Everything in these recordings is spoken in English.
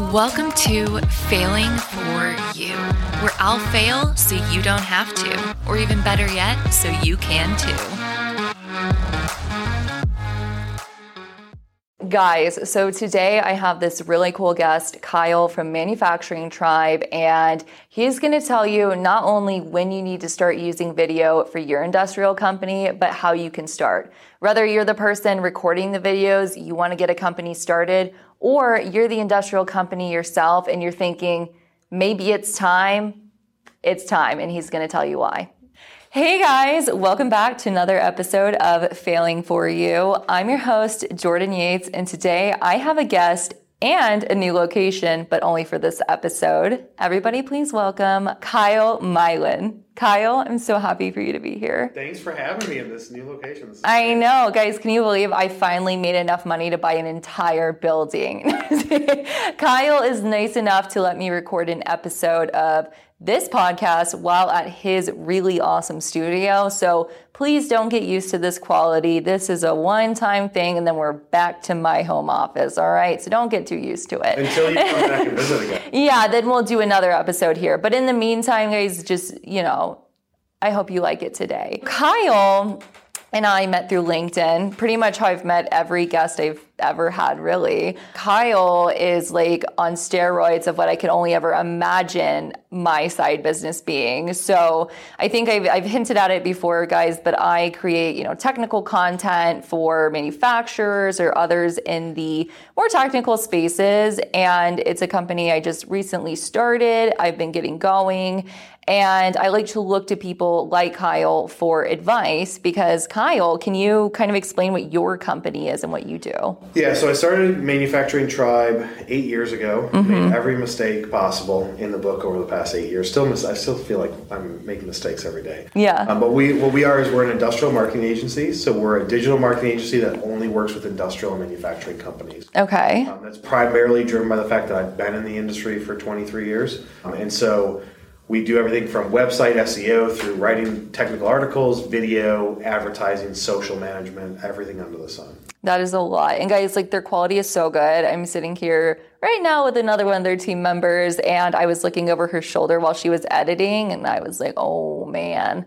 Welcome to Failing for You, where I'll fail so you don't have to, or even better yet, so you can too. Guys, so today I have this really cool guest, Kyle from Manufacturing Tribe, and he's going to tell you not only when you need to start using video for your industrial company, but how you can start. Whether you're the person recording the videos, you want to get a company started, or you're the industrial company yourself and you're thinking, maybe it's time, it's time, and he's going to tell you why. Hey guys, welcome back to another episode of Failing for You. I'm your host, Jordan Yates, and today I have a guest and a new location, but only for this episode. Everybody, please welcome Kyle Milan. Kyle, I'm so happy for you to be here. Thanks for having me in this new location. This I know, guys. Can you believe I finally made enough money to buy an entire building? Kyle is nice enough to let me record an episode of this podcast while at his really awesome studio. So please don't get used to this quality. This is a one time thing, and then we're back to my home office. All right. So don't get too used to it. Until you come back and visit again. yeah, then we'll do another episode here. But in the meantime, guys, just, you know, I hope you like it today. Kyle and I met through LinkedIn, pretty much how I've met every guest I've ever had, really. Kyle is like on steroids of what I could only ever imagine my side business being. So I think I've, I've hinted at it before, guys, but I create, you know, technical content for manufacturers or others in the more technical spaces. And it's a company I just recently started. I've been getting going. And I like to look to people like Kyle for advice because Kyle, can you kind of explain what your company is and what you do? Yeah, so I started Manufacturing Tribe eight years ago. Mm-hmm. Made every mistake possible in the book over the past eight years. Still, mis- I still feel like I'm making mistakes every day. Yeah. Um, but we, what we are is we're an industrial marketing agency. So we're a digital marketing agency that only works with industrial and manufacturing companies. Okay. Um, that's primarily driven by the fact that I've been in the industry for 23 years. Um, and so we do everything from website SEO through writing technical articles, video, advertising, social management, everything under the sun. That is a lot. And guys, like their quality is so good. I'm sitting here right now with another one of their team members, and I was looking over her shoulder while she was editing, and I was like, oh man.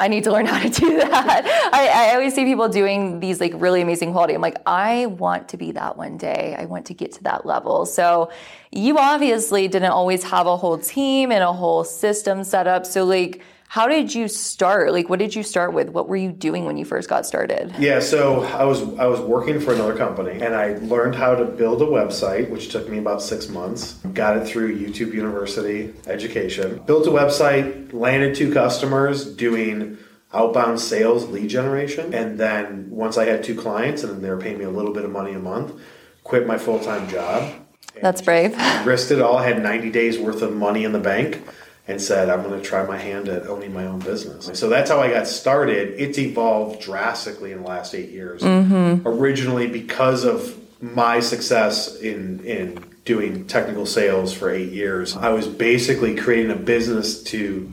I need to learn how to do that. I, I, always see people doing these like really amazing quality. I'm like, I want to be that one day. I want to get to that level. So you obviously didn't always have a whole team and a whole system set up. So like, how did you start? Like, what did you start with? What were you doing when you first got started? Yeah, so I was I was working for another company, and I learned how to build a website, which took me about six months. Got it through YouTube University education. Built a website, landed two customers, doing outbound sales, lead generation, and then once I had two clients, and they were paying me a little bit of money a month, quit my full time job. That's brave. Risked it all. Had ninety days worth of money in the bank and said, I'm going to try my hand at owning my own business. So that's how I got started. It's evolved drastically in the last eight years. Mm-hmm. Originally, because of my success in, in doing technical sales for eight years, I was basically creating a business to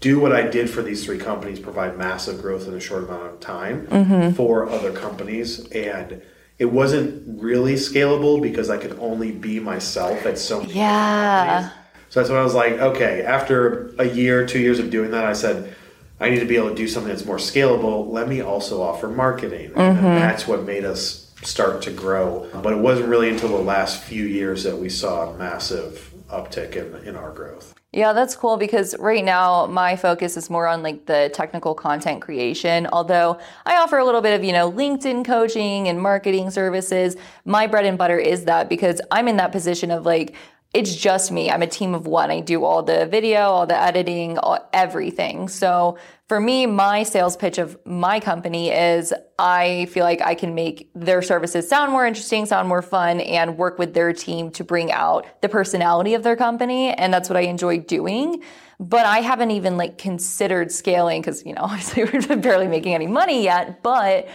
do what I did for these three companies, provide massive growth in a short amount of time Mm-hmm. for other companies. And it wasn't really scalable because I could only be myself at so many Yeah. companies. So that's when I was like, okay, after a year, two years of doing that, I said, I need to be able to do something that's more scalable. Let me also offer marketing. And Mm-hmm. that's what made us start to grow. But it wasn't really until the last few years that we saw a massive uptick in, in our growth. Yeah, that's cool because right now my focus is more on like the technical content creation. Although I offer a little bit of, you know, LinkedIn coaching and marketing services, my bread and butter is that because I'm in that position of like, it's just me. I'm a team of one. I do all the video, all the editing, all, everything. So for me, my sales pitch of my company is I feel like I can make their services sound more interesting, sound more fun, and work with their team to bring out the personality of their company. And that's what I enjoy doing. But I haven't even like considered scaling because, you know, obviously we're barely making any money yet. But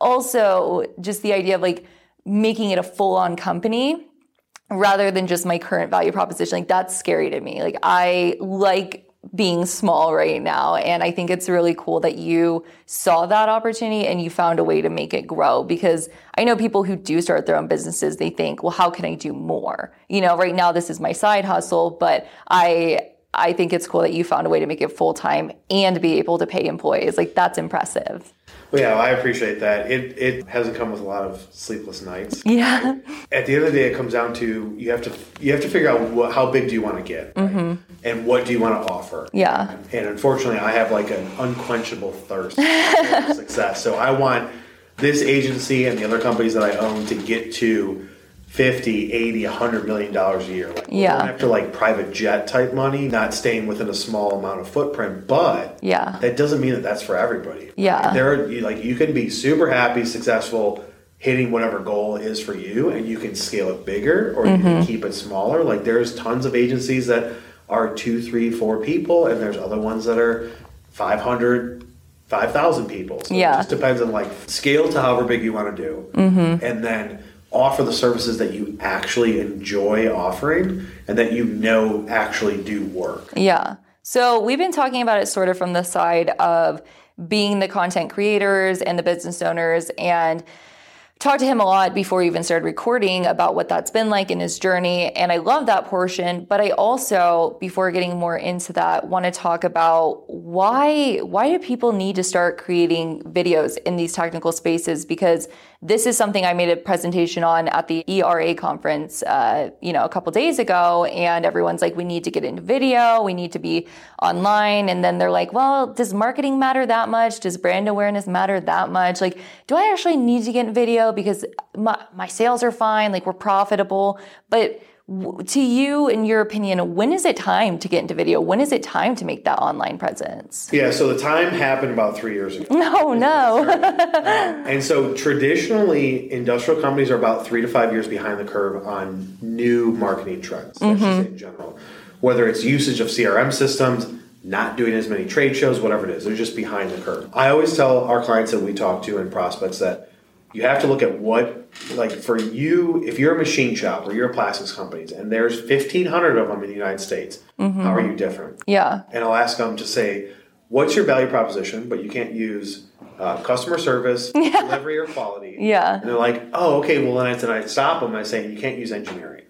also just the idea of like making it a full on company rather than just my current value proposition. Like that's scary to me. Like I like being small right now. And I think it's really cool that you saw that opportunity and you found a way to make it grow because I know people who do start their own businesses, they think, well, how can I do more? You know, right now this is my side hustle, but I I think it's cool that you found a way to make it full time and be able to pay employees. Like that's impressive. Well, yeah, I appreciate that. It it hasn't come with a lot of sleepless nights. Yeah. At the end of the day, it comes down to you have to you have to figure out what, how big do you want to get, right? Mm-hmm. and what do you want to offer. Yeah. And unfortunately, I have like an unquenchable thirst for success. So I want this agency and the other companies that I own to get to 50, 80, 100 million dollars a year. Like Yeah. after like private jet type money, not staying within a small amount of footprint, but Yeah. that doesn't mean that that's for everybody. Yeah. There are like you can be super happy, successful hitting whatever goal is for you and you can scale it bigger or you Mm-hmm. can keep it smaller. Like there's tons of agencies that are two, three, four people and there's other ones that are 500, 5,000 people. So Yeah. it just depends on like scale to however big you want to do. Mm-hmm. And then offer the services that you actually enjoy offering and that you know actually do work. Yeah. So we've been talking about it sort of from the side of being the content creators and the business owners and talked to him a lot before we even started recording about what that's been like in his journey and i love that portion but i also before getting more into that want to talk about why why do people need to start creating videos in these technical spaces? Because this is something i made a presentation on at the era conference uh, you know a couple days ago and everyone's like we need to get into video we need to be online and then they're like well does marketing matter that much? Does brand awareness matter that much? Like do i actually need to get in video because my, my sales are fine like we're profitable but to you in your opinion when is it time to get into video when is it time to make that online presence Yeah, so the time happened about three years ago. no no um, And so traditionally, industrial companies are about three to five years behind the curve on new marketing trends, say mm-hmm. in general. Whether it's usage of CRM systems, not doing as many trade shows, whatever it is, they're just behind the curve. I always tell our clients that we talk to and prospects that you have to look at what, like for you, if you're a machine shop or you're a plastics company and there's 1,500 of them in the United States, how are you different? yeah and I'll ask them to say, "What's your value proposition?" But you can't use uh, customer service, delivery, or quality. Yeah. and they're like, "Oh, okay." Well, then I, then I stop them. I say, "You can't use engineering.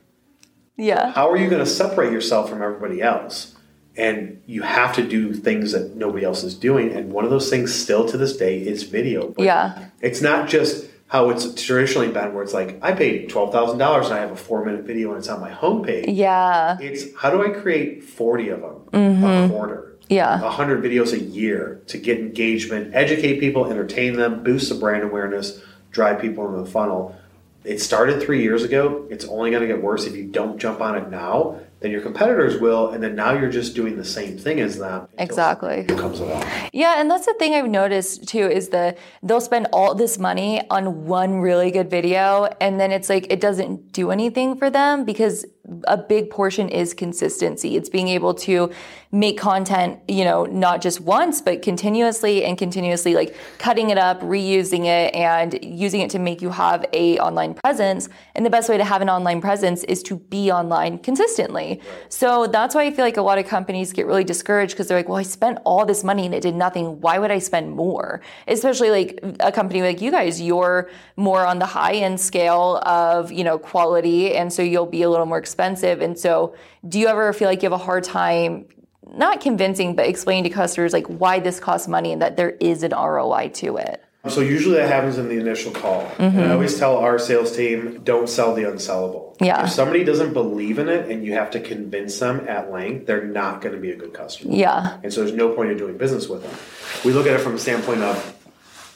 yeah How are you going to separate yourself from everybody else?" And you have to do things that nobody else is doing. And one of those things, still to this day, is video. But Yeah. it's not just how it's traditionally been, where it's like I paid twelve thousand dollars and I have a four minute video and it's on my homepage. yeah It's how do I create 40 of them Mm-hmm. a quarter? Yeah. 100 videos a year to get engagement, educate people, entertain them, boost the brand awareness, drive people into the funnel. It started three years ago. It's only going to get worse if you don't jump on it now. Then your competitors will, and then now you're just doing the same thing as them. Exactly. it comes along. Yeah, and that's the thing I've noticed too is the they'll spend all this money on one really good video and then it's like it doesn't do anything for them because a big portion is consistency. It's being able to make content, you know, not just once but continuously and continuously like cutting it up, reusing it and using it to make you have a online presence. And the best way to have an online presence is to be online consistently. So that's why I feel like a lot of companies get really discouraged because they're like, well, I spent all this money and it did nothing. Why would I spend more? Especially like a company like you guys, you're more on the high end scale of, you know, quality. And so you'll be a little more expensive. And so do you ever feel like you have a hard time not convincing, but explaining to customers like why this costs money and that there is an ROI to it? So usually that happens in the initial call. Mm-hmm. And I always tell our sales team, don't sell the unsellable. Yeah. If somebody doesn't believe in it and you have to convince them at length, they're not going to be a good customer. Yeah. And so there's no point in doing business with them. We look at it from a standpoint of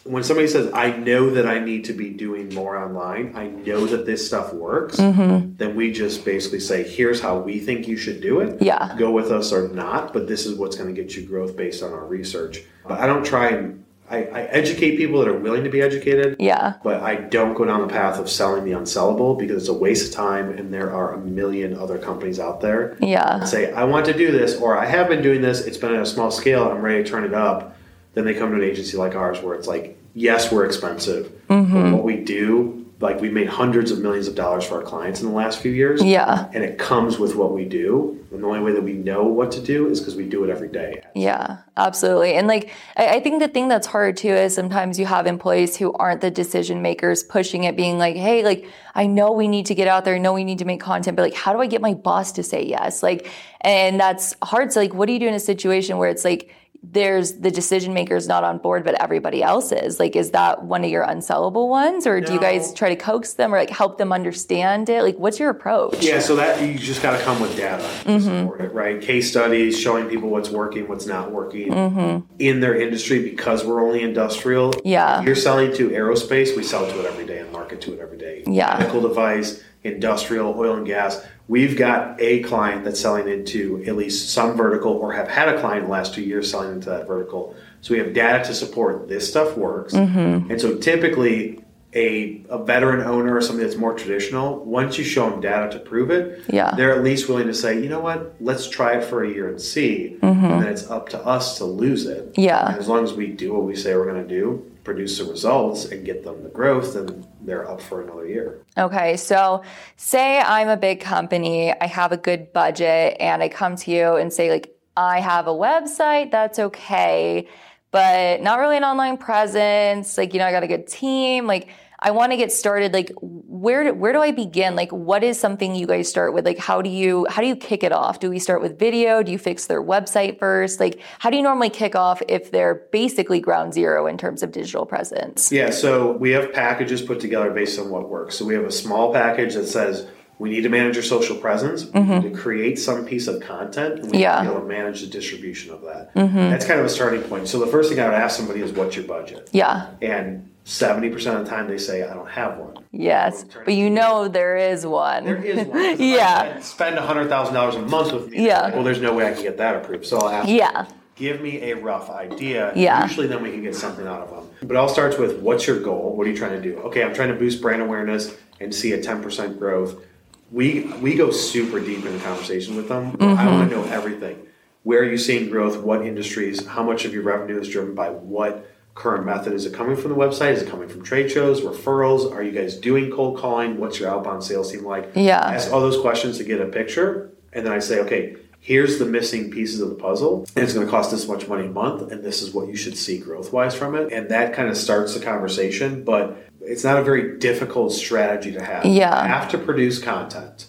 when somebody says, I know that I need to be doing more online, I know that this stuff works, Mm-hmm. then we just basically say, here's how we think you should do it. Yeah. Go with us or not, but this is what's going to get you growth based on our research. But I don't try and I, I educate people that are willing to be educated. Yeah. But I don't go down the path of selling the unsellable because it's a waste of time and there are a million other companies out there Yeah. say, I want to do this, or I have been doing this, it's been at a small scale, I'm ready to turn it up, then they come to an agency like ours where it's like, yes, we're expensive, but mm-hmm. what we do like we've made hundreds of millions of dollars for our clients in the last few years. Yeah. And it comes with what we do. And the only way that we know what to do is because we do it every day. Yeah, absolutely. And like, I, I think the thing that's hard too is sometimes you have employees who aren't the decision makers pushing it, being like, hey, like, I know we need to get out there. I know we need to make content, but like, how do I get my boss to say yes? Like, and that's hard. So, like, what do you do in a situation where it's like, there's the decision makers not on board, but everybody else is. Like, is that one of your unsellable ones, or do you guys try to coax them or like help them understand it? Like, what's your approach? Yeah, so that you just got to come with data Mm-hmm. support it, right? Case studies showing people what's working, what's not working Mm-hmm. in their industry because we're only industrial. Yeah. You're selling to aerospace, we sell to it every day and market to it every day. Yeah. Medical device, industrial, oil and gas. We've got a client that's selling into at least some vertical or have had a client in the last two years selling into that vertical. So we have data to support this stuff works. Mm-hmm. And so typically a, a veteran owner or something that's more traditional, once you show them data to prove it, Yeah. they're at least willing to say, you know what, let's try it for a year and see. And then it's up to us to lose it. Mm-hmm. Yeah. And as long as we do what we say we're going to do, produce the results and get them the growth, then they're up for another year. Okay, so say I'm a big company, I have a good budget, and I come to you and say, like, I have a website, that's okay, but not really an online presence. Like, you know, I got a good team. Like, I want to get started. Like, where do, where do I begin? Like, what is something you guys start with? Like, how do you how do you kick it off? Do we start with video? Do you fix their website first? Like, how do you normally kick off if they're basically ground zero in terms of digital presence? Yeah, so we have packages put together based on what works. So we have a small package that says we need to manage your social presence, we need to create some piece of content, and we Mm-hmm. Yeah. need to be able to manage the distribution of that. That's kind of a starting point. So the first thing I would ask somebody is, what's your budget? Yeah. And 70% of the time they say, I don't have one. Yes, but you know there is one. There is one. I Yeah. Spend $100,000 a month with me. Yeah. Well, there's no way I can get that approved. So I'll ask Yeah. give me a rough idea. Yeah. Usually, then we can get something out of them. But it all starts with what's your goal? What are you trying to do? Okay, I'm trying to boost brand awareness and see a 10% growth. We we go super deep in the conversation with them. I Mm-hmm. want to know everything. Where are you seeing growth? What industries? How much of your revenue is driven by what current method? Is it coming from the website? Is it coming from trade shows, referrals? Are you guys doing cold calling? What's your outbound sales team like? Yeah. ask all those questions to get a picture, and then I say, okay, here's the missing pieces of the puzzle, and it's going to cost this much money a month, and this is what you should see growth wise from it, and that kind of starts the conversation. But it's not a very difficult strategy to have. Yeah. you have to produce content.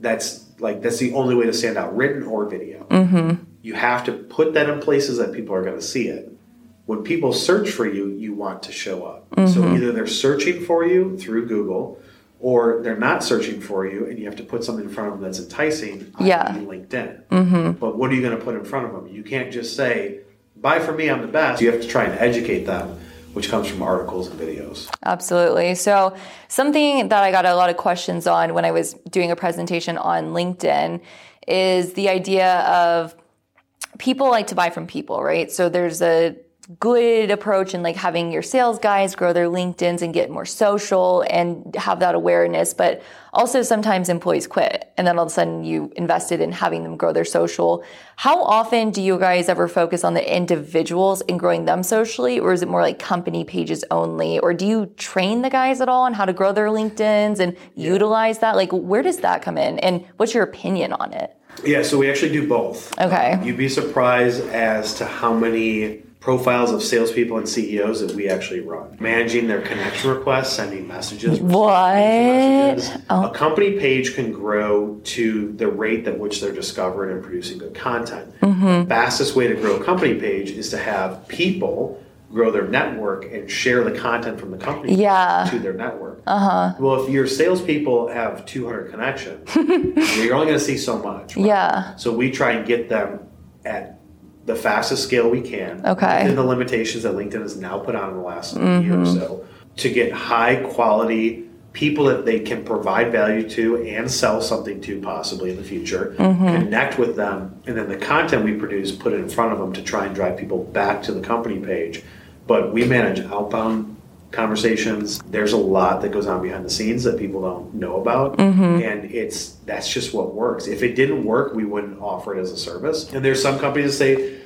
That's like that's the only way to stand out, written or video. Mm-hmm. You have to put that in places that people are going to see it. When people search for you, you want to show up. So Mm-hmm. either they're searching for you through Google, or they're not searching for you, and you have to put something in front of them that's enticing. Yeah. LinkedIn. Mm-hmm. But what are you going to put in front of them? You can't just say, "Buy from me, I'm the best." You have to try and educate them, which comes from articles and videos. Absolutely. So, something that I got a lot of questions on when I was doing a presentation on LinkedIn is the idea of people like to buy from people, right? So, there's a good approach and like having your sales guys grow their LinkedIn's and get more social and have that awareness. But also sometimes employees quit and then all of a sudden you invested in having them grow their social. How often do you guys ever focus on the individuals and growing them socially? Or is it more like company pages only? Or do you train the guys at all on how to grow their LinkedIn's and utilize that? Like where does that come in? And what's your opinion on it? Yeah, so we actually do both. Okay. You'd be surprised as to how many profiles of salespeople and CEOs that we actually run. Managing their connection requests, sending messages. What? messages. Oh. A company page can grow to the rate at which they're discovered and producing good content. Mm-hmm. The fastest way to grow a company page is to have people grow their network and share the content from the company Yeah. to their network. Uh-huh. Well, if your salespeople have 200 connections, you're only going to see so much. right? Yeah. So we try and get them at the fastest scale we can. Okay. Mm-hmm. Within the limitations that LinkedIn has now put on in the last year or so to get high quality people that they can provide value to and sell something to possibly in the future, Mm-hmm. connect with them, and then the content we produce, put it in front of them to try and drive people back to the company page. But we manage outbound conversations. There's a lot that goes on behind the scenes that people don't know about, and it's that's just what works. If it didn't work, we wouldn't offer it as a service. And there's some companies that say,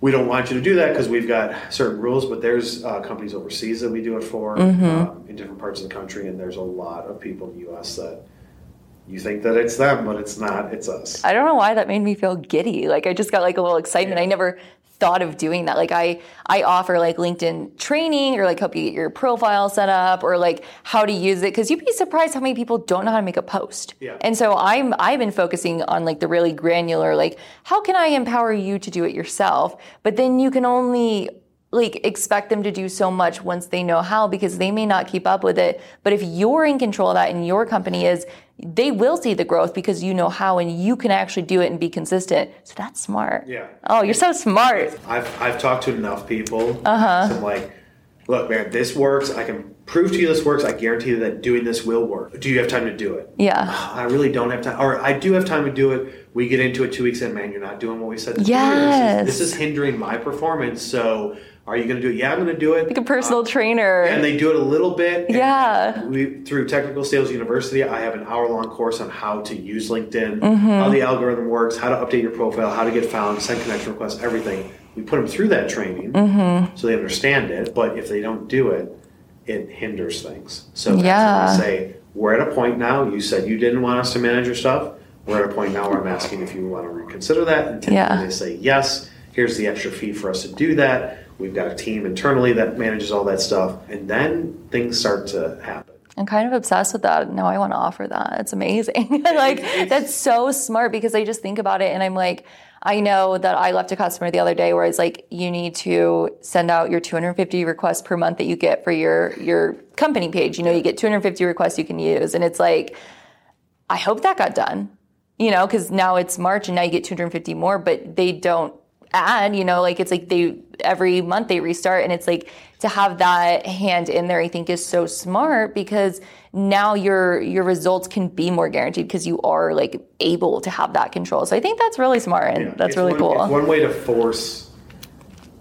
we don't want you to do that because we've got certain rules, but there's uh, companies overseas that we do it for Mm-hmm. um, in different parts of the country, and there's a lot of people in the U.S. that you think that it's them, but it's not. It's us. I don't know why that made me feel giddy. Like I just got like a little excitement. I never thought of doing that. Like I I offer like LinkedIn training or like help you get your profile set up or like how to use it because you'd be surprised how many people don't know how to make a post. Yeah. And so I'm I've been focusing on like the really granular like how can I empower you to do it yourself? But then you can only like expect them to do so much once they know how because they may not keep up with it. But if you're in control of that and your company is, they will see the growth because you know how and you can actually do it and be consistent. So that's smart. Yeah. Oh, you're so smart. I've I've talked to enough people. Uh-huh. So I'm like, look, man, this works. I can prove to you this works. I guarantee you that doing this will work. Do you have time to do it? Yeah. I really don't have time, or I do have time to do it. We get into it two weeks in, man. You're not doing what we said. Yes. This is, this is hindering my performance. So, are you going to do it? Yeah, I'm going to do it. Like a personal trainer. and they do it a little bit. Yeah. We through Technical Sales University, I have an hour long course on how to use LinkedIn, Mm-hmm. how the algorithm works, how to update your profile, how to get found, send connection requests, everything. We put them through that training Mm-hmm. so they understand it. But if they don't do it, it hinders things. So Yeah. say we're at a point now. You said you didn't want us to manage your stuff. We're at a point now where I'm asking if you want to reconsider that. And Yeah. they say yes. Here's the extra fee for us to do that. We've got a team internally that manages all that stuff, and then things start to happen. I'm kind of obsessed with that. Now I want to offer that. It's amazing. like that's so smart because I just think about it and I'm like, I know that I left a customer the other day where it's like you need to send out your 250 requests per month that you get for your your company page. You know, you get 250 requests you can use, and it's like, I hope that got done. You know, because now it's March and now you get 250 more, but they don't add. You know, like it's like they every month they restart, and it's like to have that hand in there. I think is so smart because now your your results can be more guaranteed because you are like able to have that control. So I think that's really smart and Yeah, that's really one, cool. One way to force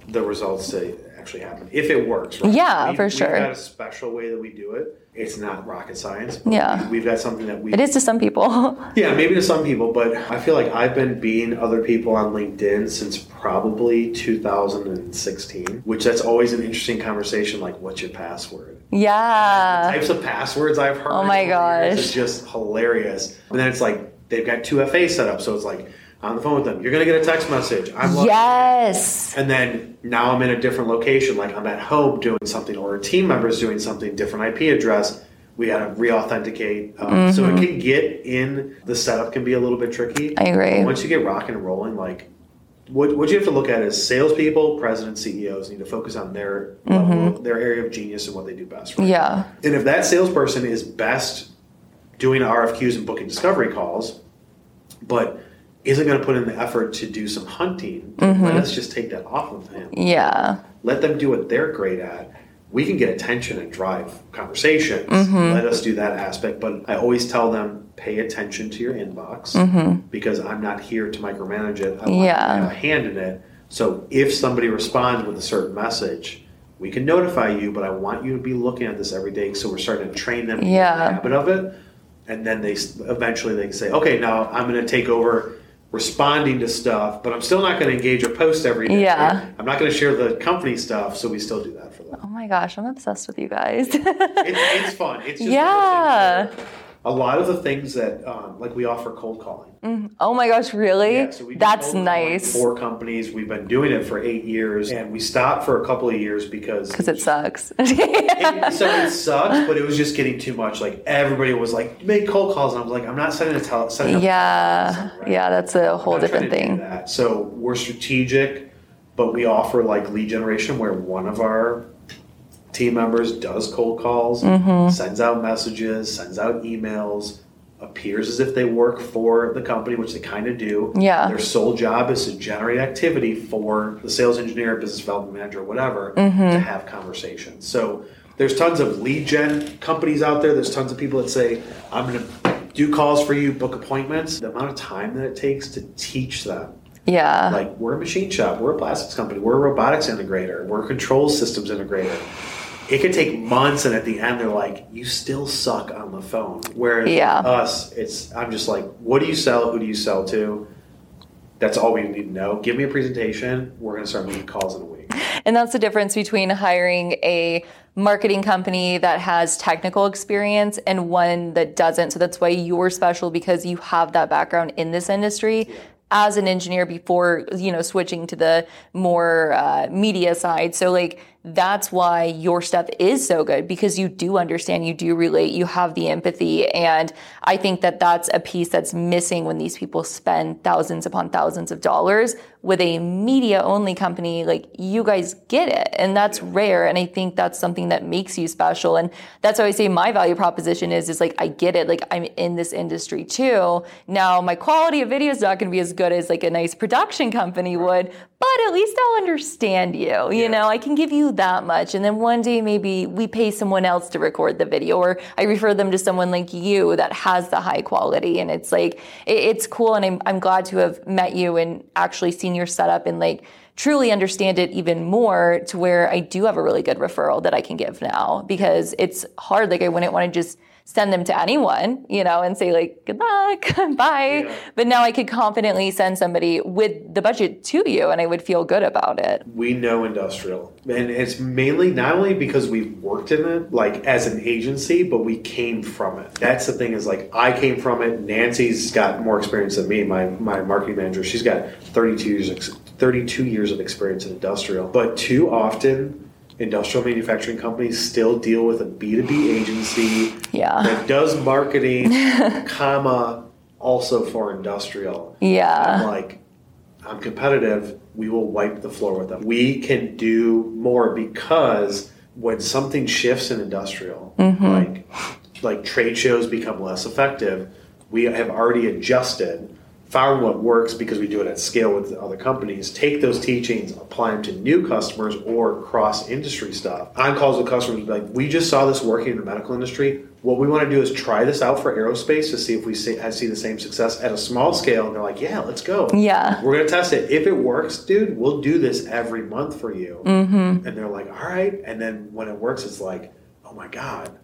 the results to actually happen if it works. Right? Yeah, We- for sure. We've got a special way that we do it. It's not rocket science. Yeah. we- we've got something that we it is to some people. Yeah, maybe to some people, but I feel like I've been beating other people on LinkedIn since probably 2016, which that's always an interesting conversation. Like, what's your password? yeah. Types of passwords I've heard. Oh my the gosh. it's just hilarious. And then it's like they've got two FA set up, so it's like on the phone with them. You're gonna get a text message. I'm. Yes. And then now I'm in a different location, like I'm at home doing something, or a team member is doing something, different IP address. We got to re-authenticate, um, so it can get in. The setup can be a little bit tricky. Mm-hmm. I agree. But once you get rocking and rolling, like what, what you have to look at is salespeople, presidents, CEOs need to focus on their level, their area of genius and what they do best. Right? Mm-hmm. Yeah. And if that salesperson is best doing RFQs and booking discovery calls, but isn't going to put in the effort to do some hunting, Mm-hmm. let us just take that off of him. Yeah. Let them do what they're great at. We can get attention and drive conversations. Mm-hmm. Let us do that aspect. But I always tell them pay attention to your inbox because I'm not here to micromanage it. I want Mm-hmm. Yeah. to have a hand in it. So if somebody responds with a certain message, we can notify you, but I want you to be looking at this every day. So we're starting to train them in Yeah. the habit of it. And then they eventually they can say, okay, now I'm going to take over responding to stuff, but I'm still not going to engage or post every day. Yeah. I'm not going to share the company stuff, so we still do that for them. Oh my gosh, I'm obsessed with you guys. It, it's fun. It's just Yeah. One of those things where a lot of the things that, um, like we offer cold calling. oh my gosh, really? Yeah, so That's nice. For companies, we've been doing it for eight years, and we stopped for a couple of years because Because it sucks. it, so it sucks, but it was just getting too much. Like everybody was like, make cold calls, and I'm like, I'm not sending a tele. Sending yeah. right? Yeah, that's a whole different thing. So we're strategic, but we offer like lead generation where one of our team members does cold calls, Mm-hmm. sends out messages, sends out emails, appears as if they work for the company, which they kind of do. Yeah. Their sole job is to generate activity for the sales engineer, business development manager, whatever, Mm-hmm. to have conversations. So there's tons of lead gen companies out there. There's tons of people that say, I'm going to do calls for you, book appointments. The amount of time that it takes to teach them Yeah. like we're a machine shop, we're a plastics company, we're a robotics integrator, we're a control systems integrator. It could take months, and at the end, they're like, "You still suck on the phone." Whereas Yeah. us, it's I'm just like, "What do you sell? Who do you sell to?" That's all we need to know. Give me a presentation. We're going to start making calls in a week. And that's the difference between hiring a marketing company that has technical experience and one that doesn't. So that's why you're special because you have that background in this industry. Yeah. As an engineer before, you know, switching to the more uh, media side. So, like, that's why your stuff is so good because you do understand, you do relate, you have the empathy. And I think that that's a piece that's missing when these people spend thousands upon thousands of dollars with a media only company. Like you guys get it. And that's rare. And I think that's something that makes you special. And that's why I say my value proposition is, is like, I get it. Like I'm in this industry too. Now my quality of video is not going to be as good as like a nice production company would, but at least I'll understand you. You yeah. know, I can give you that much. And then one day maybe we pay someone else to record the video or I refer them to someone like you that has the high quality. And it's like, it, it's cool. And I'm, I'm glad to have met you and actually seen your setup and like, truly understand it even more to where I do have a really good referral that I can give now because it's hard. Like I wouldn't want to just send them to anyone, you know, and say like, good luck, bye. Yeah. But now I could confidently send somebody with the budget to you and I would feel good about it. We know industrial. And it's mainly not only because we've worked in it, like as an agency, but we came from it. That's the thing is like, I came from it. Nancy's got more experience than me, my, my marketing manager. She's got 32 years, 32 years of experience in industrial. But too often, industrial manufacturing companies still deal with a B2B agency yeah. that does marketing, comma, also for industrial. Yeah. I'm like, I'm competitive. We will wipe the floor with them. We can do more because when something shifts in industrial, mm-hmm. like like trade shows become less effective, we have already adjusted found what works because we do it at scale with other companies, take those teachings, apply them to new customers or cross industry stuff. On calls with customers, like, we just saw this working in the medical industry. What we want to do is try this out for aerospace to see if we see, see the same success at a small scale. And they're like, yeah, let's go. Yeah. We're going to test it. If it works, dude, we'll do this every month for you. Mm-hmm. And they're like, all right. And then when it works, it's like, oh my God,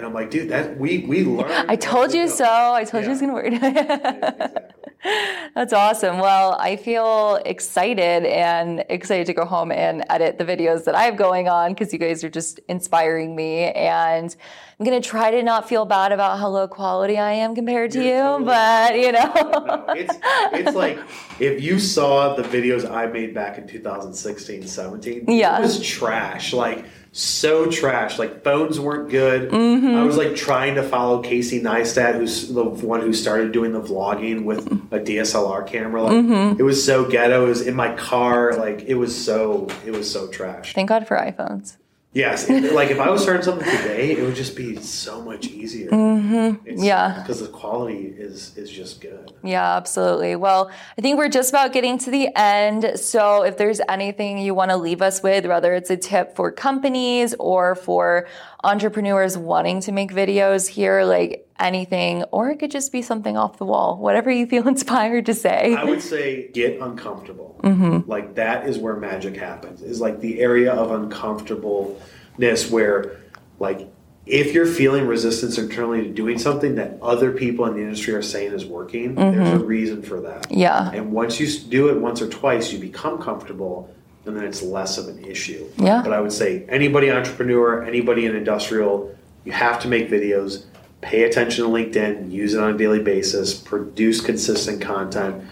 and I'm like, dude, that we we learned. I told you so. I told yeah. you it's gonna work. exactly. That's awesome. Well, I feel excited and excited to go home and edit the videos that I have going on because you guys are just inspiring me. And I'm going to try to not feel bad about how low quality I am compared to You're you, totally but you know. no, it's, it's like if you saw the videos I made back in 2016, 17, yeah. it was trash. Like, so trash. Like phones weren't good. Mm-hmm. I was like trying to follow Casey Neistat, who's the one who started doing the vlogging with a DSLR camera. Like mm-hmm. it was so ghetto. It was in my car. Like it was so it was so trash. Thank God for iPhones. Yes, like if I was starting something today, it would just be so much easier. Mm-hmm. Yeah, because the quality is is just good. Yeah, absolutely. Well, I think we're just about getting to the end. So, if there's anything you want to leave us with, whether it's a tip for companies or for entrepreneurs wanting to make videos here, like anything, or it could just be something off the wall, whatever you feel inspired to say. I would say get uncomfortable. Mm-hmm. Like that is where magic happens, is like the area of uncomfortableness where, like, if you're feeling resistance internally to doing something that other people in the industry are saying is working, mm-hmm. there's a mm-hmm. reason for that. Yeah. And once you do it once or twice, you become comfortable and then it's less of an issue. Yeah. But I would say anybody entrepreneur, anybody in industrial, you have to make videos, pay attention to LinkedIn, use it on a daily basis, produce consistent content,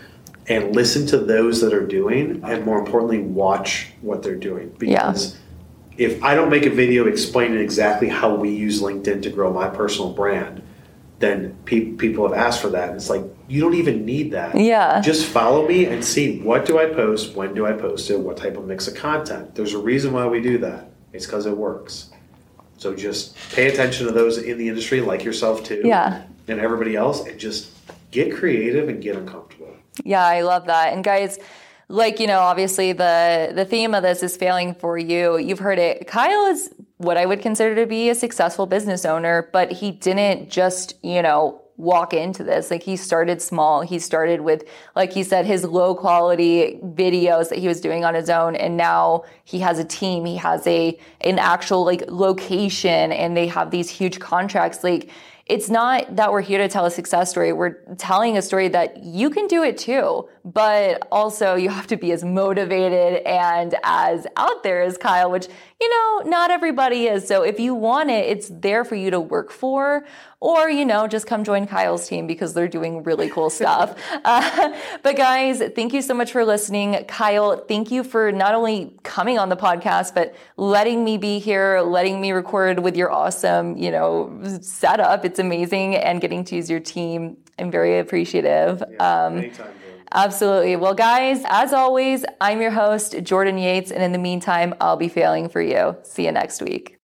and listen to those that are doing, and more importantly, watch what they're doing. Because yeah. if I don't make a video explaining exactly how we use LinkedIn to grow my personal brand, then pe- people have asked for that. And it's like, you don't even need that. Yeah. Just follow me and see what do I post, when do I post it, what type of mix of content. There's a reason why we do that. It's because it works. So just pay attention to those in the industry, like yourself too. Yeah. And everybody else, and just get creative and get uncomfortable. Yeah, I love that. And guys, like you know obviously the the theme of this is failing for you you've heard it kyle is what i would consider to be a successful business owner but he didn't just you know walk into this. Like he started small. He started with like he said his low quality videos that he was doing on his own. And now he has a team. He has a an actual like location. And they have these huge contracts. Like it's not that we're here to tell a success story. We're telling a story that you can do it too, but also you have to be as motivated and as out there as Kyle, which, you know, not everybody is. So if you want it, it's there for you to work for, or, you know, just come join Kyle's team because they're doing really cool stuff. uh, but guys, thank you so much for listening. Kyle, thank you for not only coming on the podcast, but letting me be here, letting me record with your awesome, you know, setup. It's amazing and getting to use your team. I'm very appreciative. Yeah, um, anytime. Absolutely. Well, guys, as always, I'm your host, Jordan Yates, and in the meantime, I'll be failing for you. See you next week.